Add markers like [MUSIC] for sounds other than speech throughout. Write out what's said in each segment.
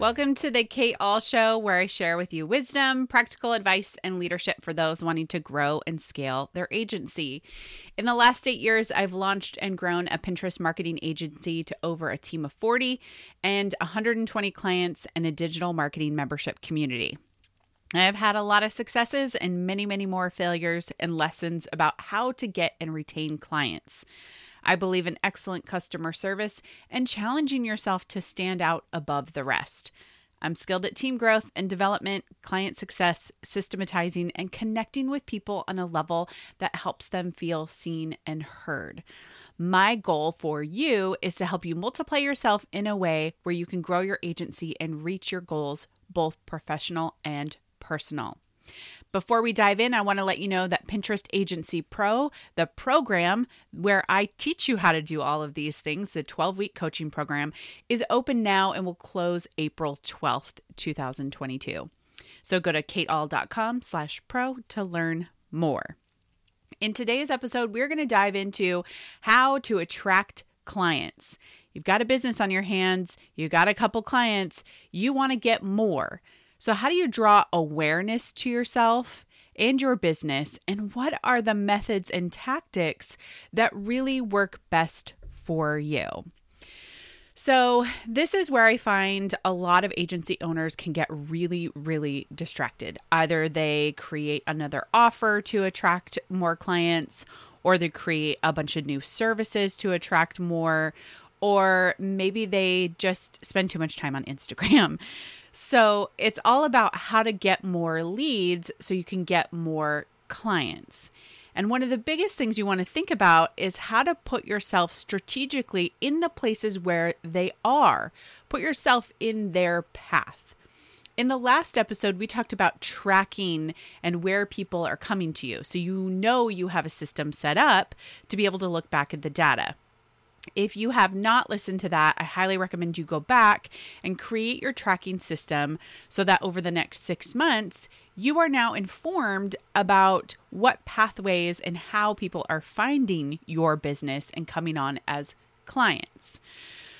Welcome to the Kate Ahl Show, where I share with you wisdom, practical advice, and leadership for those wanting to grow and scale their agency. In the last eight years, I've launched and grown a Pinterest marketing agency to over a team of 40 and 120 clients and a digital marketing membership community. I've had a lot of successes and many, many more failures and lessons about how to get and retain clients. I believe in excellent customer service and challenging yourself to stand out above the rest. I'm skilled at team growth and development, client success, systematizing, and connecting with people on a level that helps them feel seen and heard. My goal for you is to help you multiply yourself in a way where you can grow your agency and reach your goals, both professional and personal. Before we dive in, I want to let you know that Pinterest Agency Pro, the program where I teach you how to do all of these things, the 12 week coaching program, is open now and will close April 12th, 2022. So go to kateahl.com slash pro to learn more. In today's episode, we're going to dive into how to attract clients. You've got a business on your hands, you've got a couple clients, you want to get more. So, how do you draw awareness to yourself and your business? And what are the methods and tactics that really work best for you? So, this is where I find a lot of agency owners can get really, really distracted. Either they create another offer to attract more clients, or they create a bunch of new services to attract more, or maybe they just spend too much time on Instagram. [LAUGHS] So it's all about how to get more leads so you can get more clients. And one of the biggest things you want to think about is how to put yourself strategically in the places where they are. Put yourself in their path. In the last episode, we talked about tracking and where people are coming to you. So you know you have a system set up to be able to look back at the data. If you have not listened to that, I highly recommend you go back and create your tracking system so that over the next six months, you are now informed about what pathways and how people are finding your business and coming on as clients.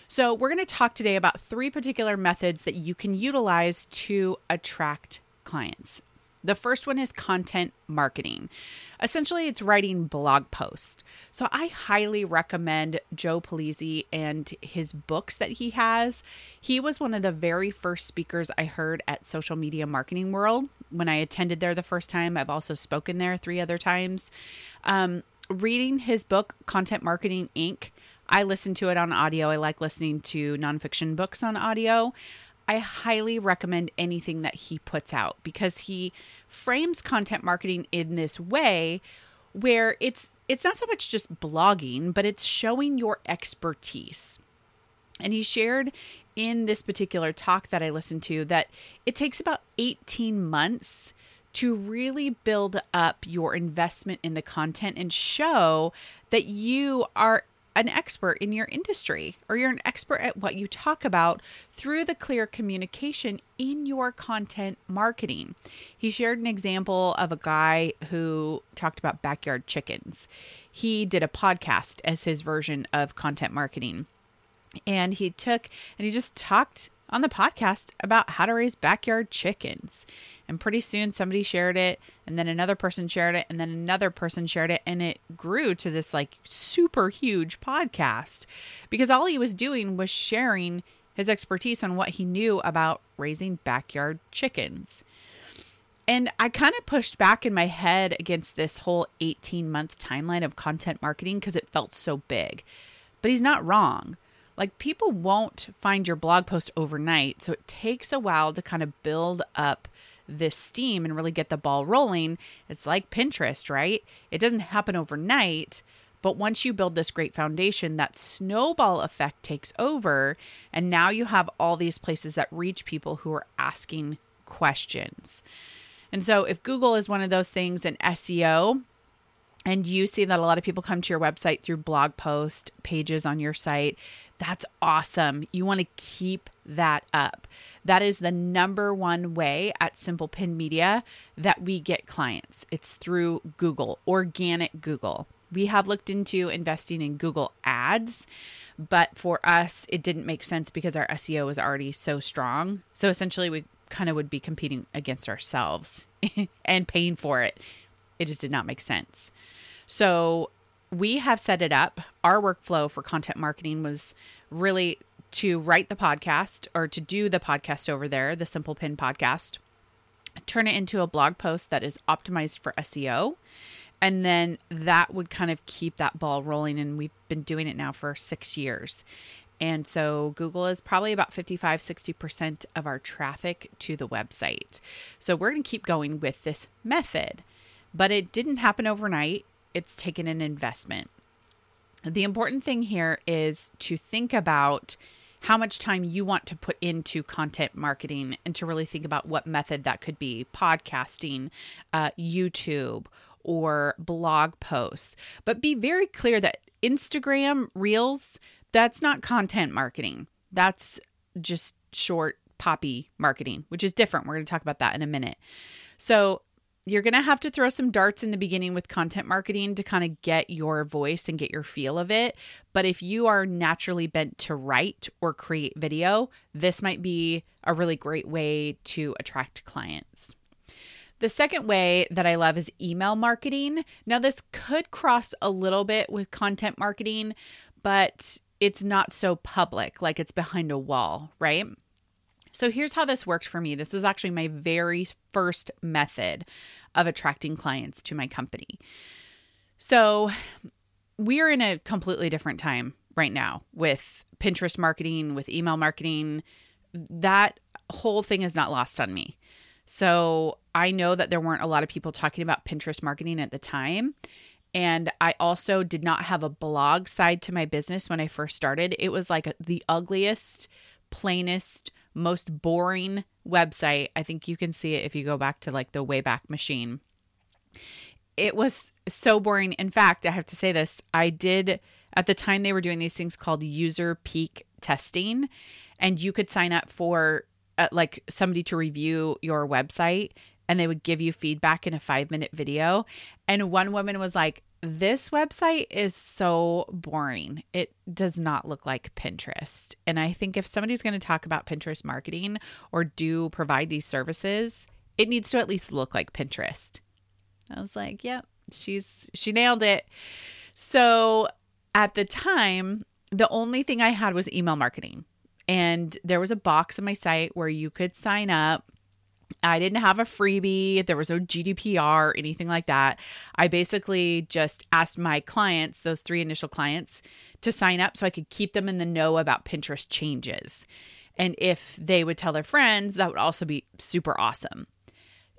So, we're going to talk today about three particular methods that you can utilize to attract clients. The first one is content marketing. Essentially, it's writing blog posts. So I highly recommend Joe Pulizzi and his books that he has. He was one of the very first speakers I heard at Social Media Marketing World when I attended there the first time. I've also spoken there three other times. Um, reading his book, Content Marketing Inc., I listen to it on audio. I like listening to nonfiction books on audio. I highly recommend anything that he puts out because he frames content marketing in this way where it's it's not so much just blogging, but it's showing your expertise. And he shared in this particular talk that I listened to that it takes about 18 months to really build up your investment in the content and show that you are an expert in your industry or you're an expert at what you talk about through the clear communication in your content marketing. He shared an example of a guy who talked about backyard chickens. He did a podcast as his version of content marketing. And he took and he just talked on the podcast about how to raise backyard chickens. And pretty soon somebody shared it, and then another person shared it, and then another person shared it, and it grew to this like super huge podcast because all he was doing was sharing his expertise on what he knew about raising backyard chickens. And I kind of pushed back in my head against this whole 18 month timeline of content marketing because it felt so big. But he's not wrong. Like people won't find your blog post overnight. So it takes a while to kind of build up this steam and really get the ball rolling. It's like Pinterest, right? It doesn't happen overnight. But once you build this great foundation, that snowball effect takes over. And now you have all these places that reach people who are asking questions. And so, if Google is one of those things and SEO, and you see that a lot of people come to your website through blog post pages on your site, that's awesome. You want to keep that up. That is the number one way at Simple Pin Media that we get clients. It's through Google, organic Google. We have looked into investing in Google Ads, but for us, it didn't make sense because our SEO was already so strong. So essentially, we kind of would be competing against ourselves [LAUGHS] and paying for it. It just did not make sense. So we have set it up. Our workflow for content marketing was really to write the podcast or to do the podcast over there, the Simple Pin podcast, turn it into a blog post that is optimized for SEO. And then that would kind of keep that ball rolling. And we've been doing it now for six years. And so Google is probably about 55, 60% of our traffic to the website. So we're going to keep going with this method. But it didn't happen overnight, it's taken an investment. The important thing here is to think about how much time you want to put into content marketing and to really think about what method that could be podcasting, uh, YouTube, or blog posts. But be very clear that Instagram Reels, that's not content marketing. That's just short poppy marketing, which is different. We're going to talk about that in a minute. So, you're going to have to throw some darts in the beginning with content marketing to kind of get your voice and get your feel of it. But if you are naturally bent to write or create video, this might be a really great way to attract clients. The second way that I love is email marketing. Now, this could cross a little bit with content marketing, but it's not so public, like it's behind a wall, right? So here's how this worked for me. This is actually my very first method of attracting clients to my company. So we are in a completely different time right now with Pinterest marketing, with email marketing. That whole thing is not lost on me. So I know that there weren't a lot of people talking about Pinterest marketing at the time. And I also did not have a blog side to my business when I first started. It was like the ugliest, plainest, most boring website. I think you can see it if you go back to like the Wayback Machine. It was so boring. In fact, I have to say this I did, at the time, they were doing these things called user peak testing, and you could sign up for uh, like somebody to review your website and they would give you feedback in a five minute video. And one woman was like, this website is so boring. It does not look like Pinterest. And I think if somebody's going to talk about Pinterest marketing or do provide these services, it needs to at least look like Pinterest. I was like, yep, she's she nailed it. So at the time, the only thing I had was email marketing. And there was a box on my site where you could sign up I didn't have a freebie. There was no GDPR, or anything like that. I basically just asked my clients, those three initial clients, to sign up so I could keep them in the know about Pinterest changes. And if they would tell their friends, that would also be super awesome.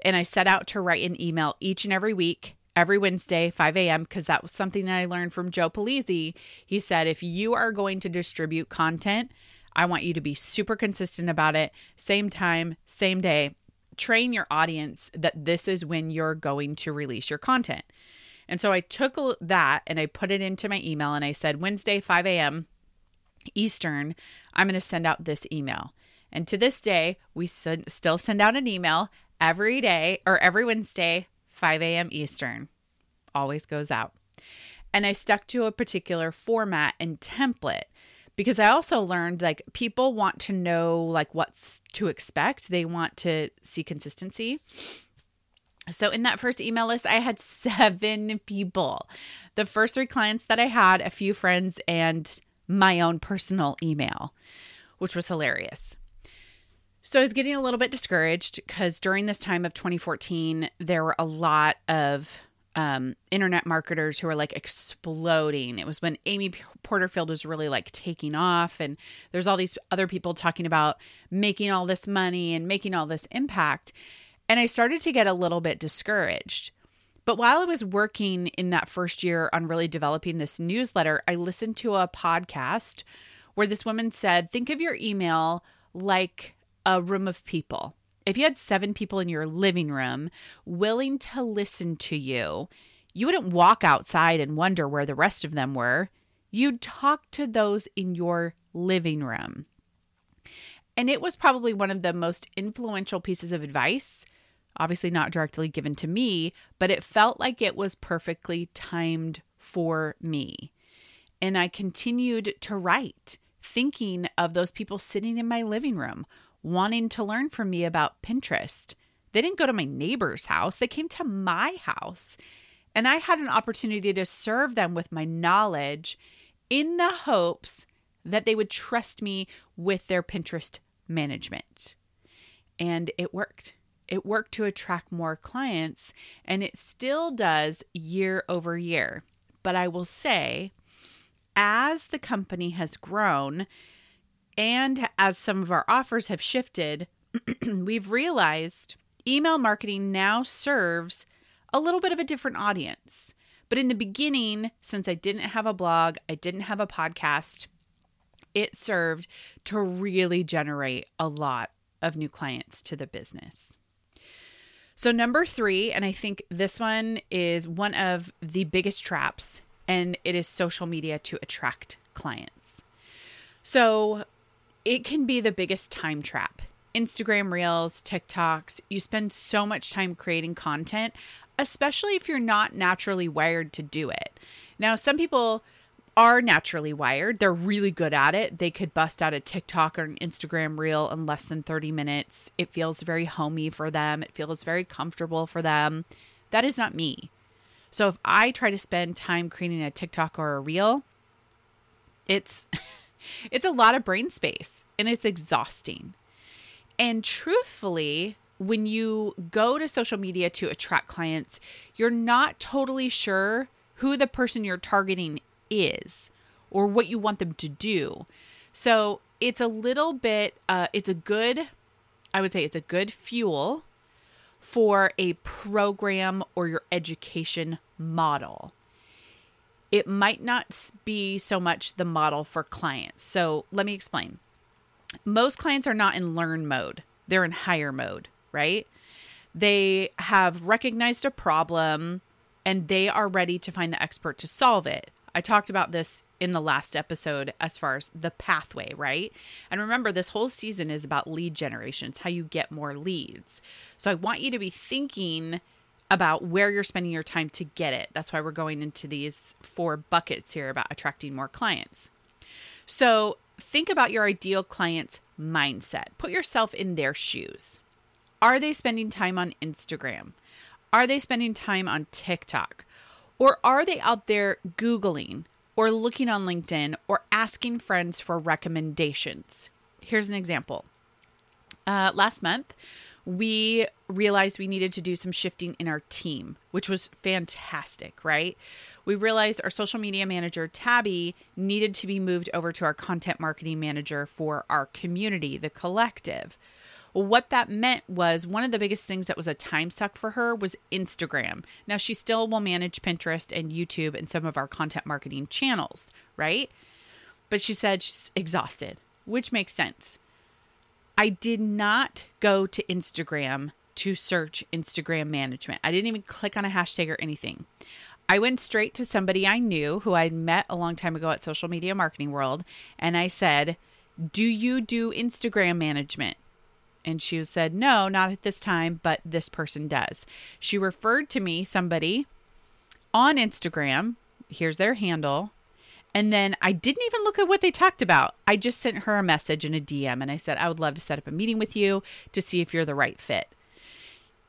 And I set out to write an email each and every week, every Wednesday, 5 a.m., because that was something that I learned from Joe Pulizzi. He said, if you are going to distribute content, I want you to be super consistent about it. Same time, same day train your audience that this is when you're going to release your content. And so I took that and I put it into my email and I said, Wednesday, 5 a.m. Eastern, I'm going to send out this email. And to this day, we still send out an email every day or every Wednesday, 5 a.m. Eastern. Always goes out. And I stuck to a particular format and template because I also learned like people want to know like what's to expect. They want to see consistency. So in that first email list, I had [LAUGHS] seven people. The first three clients that I had, a few friends, and my own personal email, which was hilarious. So I was getting a little bit discouraged because during this time of 2014, there were a lot of um, internet marketers who are like exploding. It was when Amy Porterfield was really like taking off, and there's all these other people talking about making all this money and making all this impact. And I started to get a little bit discouraged. But while I was working in that first year on really developing this newsletter, I listened to a podcast where this woman said, Think of your email like a room of people if you had seven people in your living room willing to listen to you, you wouldn't walk outside and wonder where the rest of them were. You'd talk to those in your living room. And it was probably one of the most influential pieces of advice, obviously not directly given to me, but it felt like it was perfectly timed for me. And I continued to write, thinking of those people sitting in my living room, wanting to learn from me about Pinterest. They didn't go to my neighbor's house, they came to my house. And I had an opportunity to serve them with my knowledge in the hopes that they would trust me with their Pinterest management. And it worked. It worked to attract more clients, and it still does year over year. But I will say, as the company has grown and as some of our offers have shifted, [CLEARS THROAT] we've realized email marketing now serves a little bit of a different audience. But in the beginning, since I didn't have a blog, I didn't have a podcast, it served to really generate a lot of new clients to the business. So, number three, and I think this one is one of the biggest traps, and it is social media to attract clients. So, it can be the biggest time trap. Instagram Reels, TikToks, you spend so much time creating content, especially if you're not naturally wired to do it. Now, some people are naturally wired. They're really good at it. They could bust out a TikTok or an Instagram reel in less than 30 minutes. It feels very homey for them, it feels very comfortable for them. That is not me. So if I try to spend time creating a TikTok or a reel, it's [LAUGHS] it's a lot of brain space and it's exhausting. And truthfully, when you go to social media to attract clients, you're not totally sure who the person you're targeting is or what you want them to do. So it's a little bit, uh, it's a good, I would say it's a good fuel for a program or your education model. It might not be so much the model for clients. So let me explain. Most clients are not in learn mode, they're in hire mode, right? They have recognized a problem and they are ready to find the expert to solve it. I talked about this in the last episode as far as the pathway, right? And remember, this whole season is about lead generation, it's how you get more leads. So I want you to be thinking about where you're spending your time to get it. That's why we're going into these four buckets here about attracting more clients. So think about your ideal client's mindset, put yourself in their shoes. Are they spending time on Instagram? Are they spending time on TikTok? Or are they out there Googling or looking on LinkedIn or asking friends for recommendations? Here's an example. Uh, last month, we realized we needed to do some shifting in our team, which was fantastic, right? We realized our social media manager, Tabby, needed to be moved over to our content marketing manager for our community, the collective. What that meant was one of the biggest things that was a time suck for her was Instagram. Now, she still will manage Pinterest and YouTube and some of our content marketing channels, right? But she said she's exhausted, which makes sense. I did not go to Instagram to search Instagram management. I didn't even click on a hashtag or anything. I went straight to somebody I knew who I'd met a long time ago at Social Media Marketing World, and I said, Do you do Instagram management? And she said, No, not at this time, but this person does. She referred to me somebody on Instagram. Here's their handle. And then I didn't even look at what they talked about. I just sent her a message in a DM and I said, I would love to set up a meeting with you to see if you're the right fit.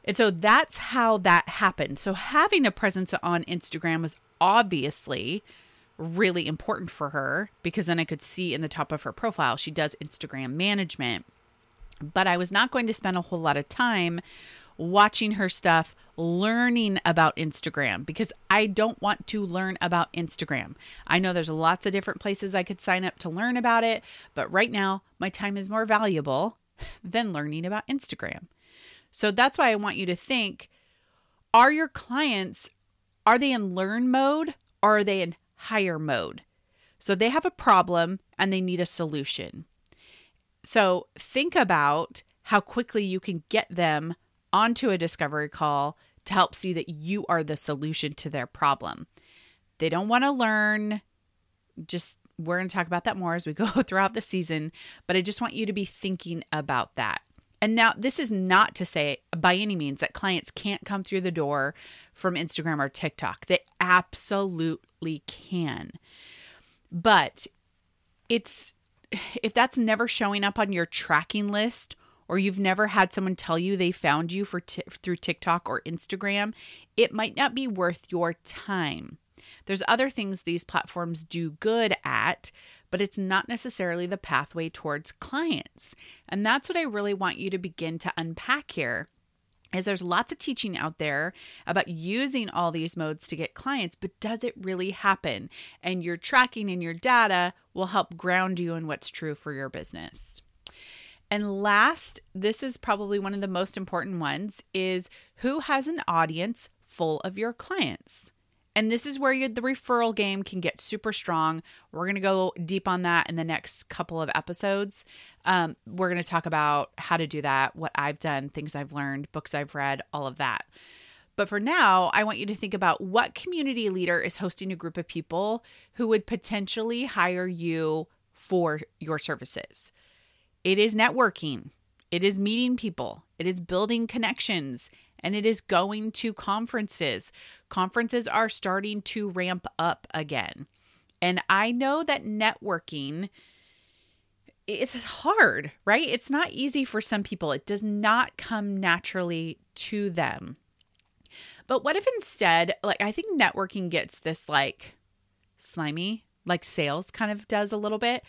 And so that's how that happened. So having a presence on Instagram was obviously really important for her because then I could see in the top of her profile, she does Instagram management but I was not going to spend a whole lot of time watching her stuff, learning about Instagram because I don't want to learn about Instagram. I know there's lots of different places I could sign up to learn about it, but right now my time is more valuable [LAUGHS] than learning about Instagram. So that's why I want you to think are your clients are they in learn mode or are they in hire mode? So they have a problem and they need a solution. So think about how quickly you can get them onto a discovery call to help see that you are the solution to their problem. They don't want to learn. Just we're going to talk about that more as we [LAUGHS] go throughout the season, but I just want you to be thinking about that. And now, this is not to say by any means that clients can't come through the door from Instagram or TikTok. They absolutely can. But it's [SIGHS] if that's never showing up on your tracking list or you've never had someone tell you they found you for t- through TikTok or Instagram, it might not be worth your time. There's other things these platforms do good at, but it's not necessarily the pathway towards clients. And that's what I really want you to begin to unpack here. Is there's lots of teaching out there about using all these modes to get clients, but does it really happen? And your tracking and your data will help ground you in what's true for your business. And last, this is probably one of the most important ones is who has an audience full of your clients? And this is where the referral game can get super strong. We're going to go deep on that in the next couple of episodes. Um, we're going to talk about how to do that, what I've done, things I've learned, books I've read, all of that. But for now, I want you to think about what community leader is hosting a group of people who would potentially hire you for your services. It is networking, it is meeting people, it is building connections, and it is going to conferences. Conferences are starting to ramp up again. And I know that networking it's hard, right? It's not easy for some people. It does not come naturally to them. But what if instead, like I think networking gets this like slimy, like sales kind of does a little bit.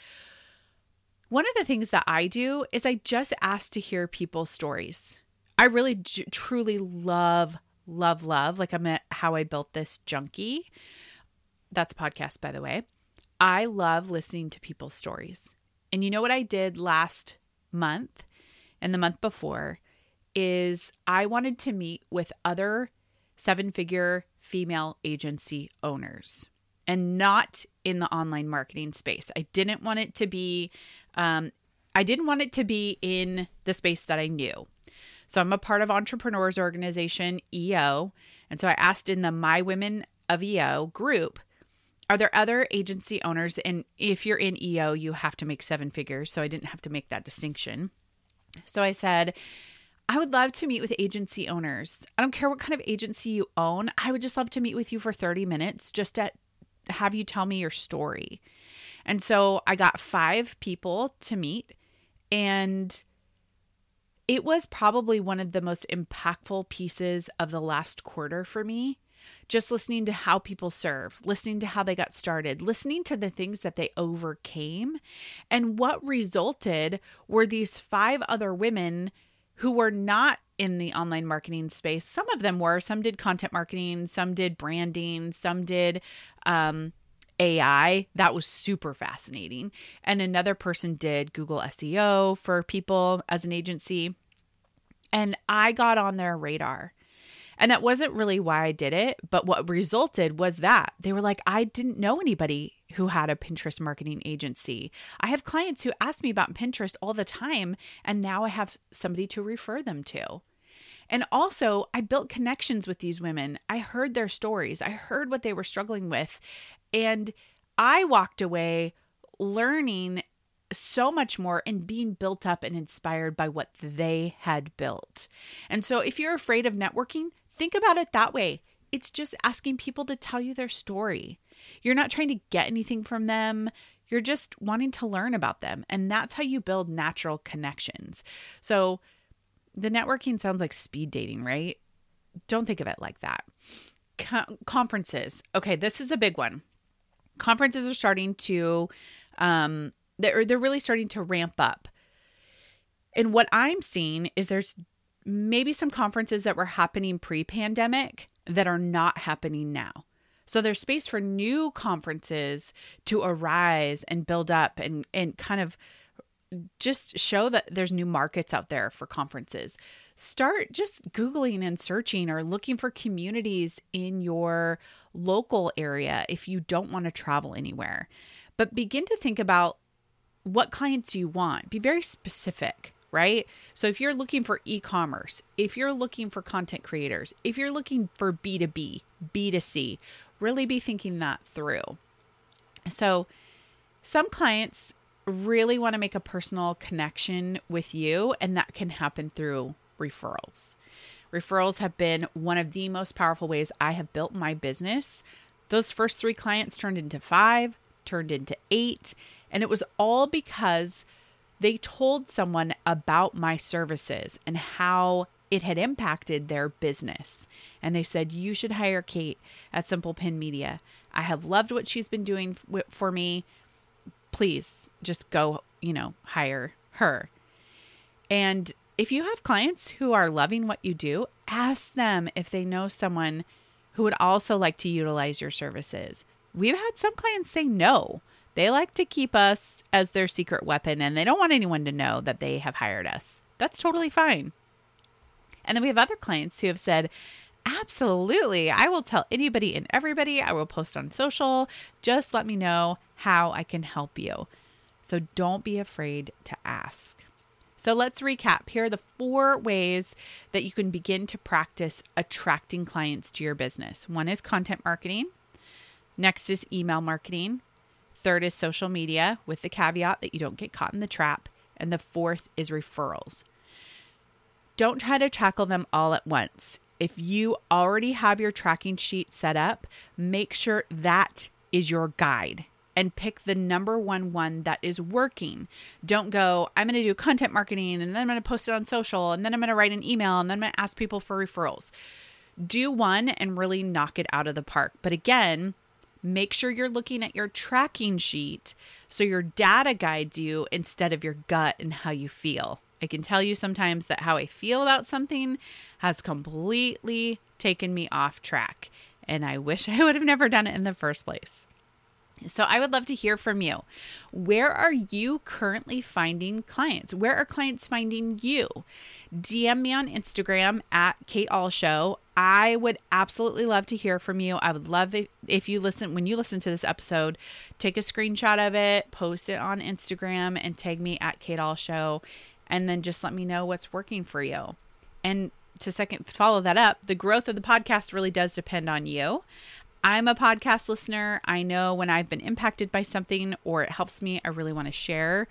One of the things that I do is I just ask to hear people's stories. I really j- truly love, love, love. Like I'm at How I Built This Junkie. That's a podcast, by the way. I love listening to people's stories. And you know what I did last month and the month before is I wanted to meet with other seven figure female agency owners and not in the online marketing space. I didn't want it to be, um, I didn't want it to be in the space that I knew. So I'm a part of Entrepreneurs Organization EO. And so I asked in the My Women of EO group, are there other agency owners? And if you're in EO, you have to make seven figures. So I didn't have to make that distinction. So I said, I would love to meet with agency owners. I don't care what kind of agency you own. I would just love to meet with you for 30 minutes just to have you tell me your story. And so I got five people to meet, and it was probably one of the most impactful pieces of the last quarter for me. Just listening to how people serve, listening to how they got started, listening to the things that they overcame. And what resulted were these five other women who were not in the online marketing space. Some of them were, some did content marketing, some did branding, some did um, AI. That was super fascinating. And another person did Google SEO for people as an agency. And I got on their radar. And that wasn't really why I did it, but what resulted was that they were like, I didn't know anybody who had a Pinterest marketing agency. I have clients who ask me about Pinterest all the time, and now I have somebody to refer them to. And also, I built connections with these women. I heard their stories, I heard what they were struggling with. And I walked away learning so much more and being built up and inspired by what they had built. And so, if you're afraid of networking, think about it that way. It's just asking people to tell you their story. You're not trying to get anything from them. You're just wanting to learn about them. And that's how you build natural connections. So, the networking sounds like speed dating, right? Don't think of it like that. Co- conferences. Okay, this is a big one. Conferences are starting to um they're they're really starting to ramp up. And what I'm seeing is there's maybe some conferences that were happening pre-pandemic that are not happening now. So there's space for new conferences to arise and build up and and kind of just show that there's new markets out there for conferences. Start just Googling and searching or looking for communities in your local area if you don't want to travel anywhere. But begin to think about what clients you want. Be very specific, right? So if you're looking for e commerce, if you're looking for content creators, if you're looking for B2B, B2C, really be thinking that through. So some clients really want to make a personal connection with you, and that can happen through referrals. Referrals have been one of the most powerful ways I have built my business. Those first three clients turned into five, turned into eight, and it was all because they told someone about my services and how it had impacted their business. And they said, You should hire Kate at Simple Pin Media. I have loved what she's been doing for me. Please just go, you know, hire her. And if you have clients who are loving what you do, ask them if they know someone who would also like to utilize your services. We've had some clients say no. They like to keep us as their secret weapon and they don't want anyone to know that they have hired us. That's totally fine. And then we have other clients who have said, Absolutely. I will tell anybody and everybody. I will post on social. Just let me know how I can help you. So don't be afraid to ask. So let's recap. Here are the four ways that you can begin to practice attracting clients to your business. One is content marketing, next is email marketing, third is social media, with the caveat that you don't get caught in the trap, and the fourth is referrals. Don't try to tackle them all at once. If you already have your tracking sheet set up, make sure that is your guide and pick the number one one that is working. Don't go, I'm going to do content marketing and then I'm going to post it on social and then I'm going to write an email and then I'm going to ask people for referrals. Do one and really knock it out of the park. But again, make sure you're looking at your tracking sheet so your data guides you instead of your gut and how you feel. I can tell you sometimes that how I feel about something has completely taken me off track. And I wish [LAUGHS] I would have never done it in the first place. So I would love to hear from you. Where are you currently finding clients? Where are clients finding you? DM me on Instagram at Kate Ahl Show. I would absolutely love to hear from you. I would love if, you listen when you listen to this episode, take a screenshot of it, post it on Instagram, and tag me at Kate Ahl Show, and then just let me know what's working for you. And to second follow that up, the growth of the podcast really does depend on you. I'm a podcast listener. I know when I've been impacted by something or it helps me, I really want to share.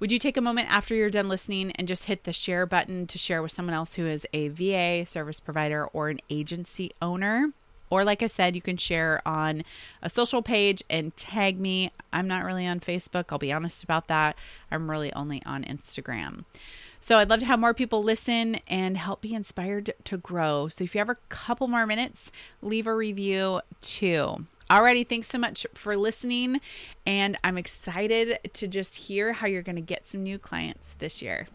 Would you take a moment after you're done listening and just hit the share button to share with someone else who is a VA, service provider, or an agency owner? Or, like I said, you can share on a social page and tag me. I'm not really on Facebook. I'll be honest about that. I'm really only on Instagram. So I'd love to have more people listen and help be inspired to grow. So if you have a couple more minutes, leave a review too. Alrighty, thanks so much for listening. And I'm excited to just hear how you're going to get some new clients this year.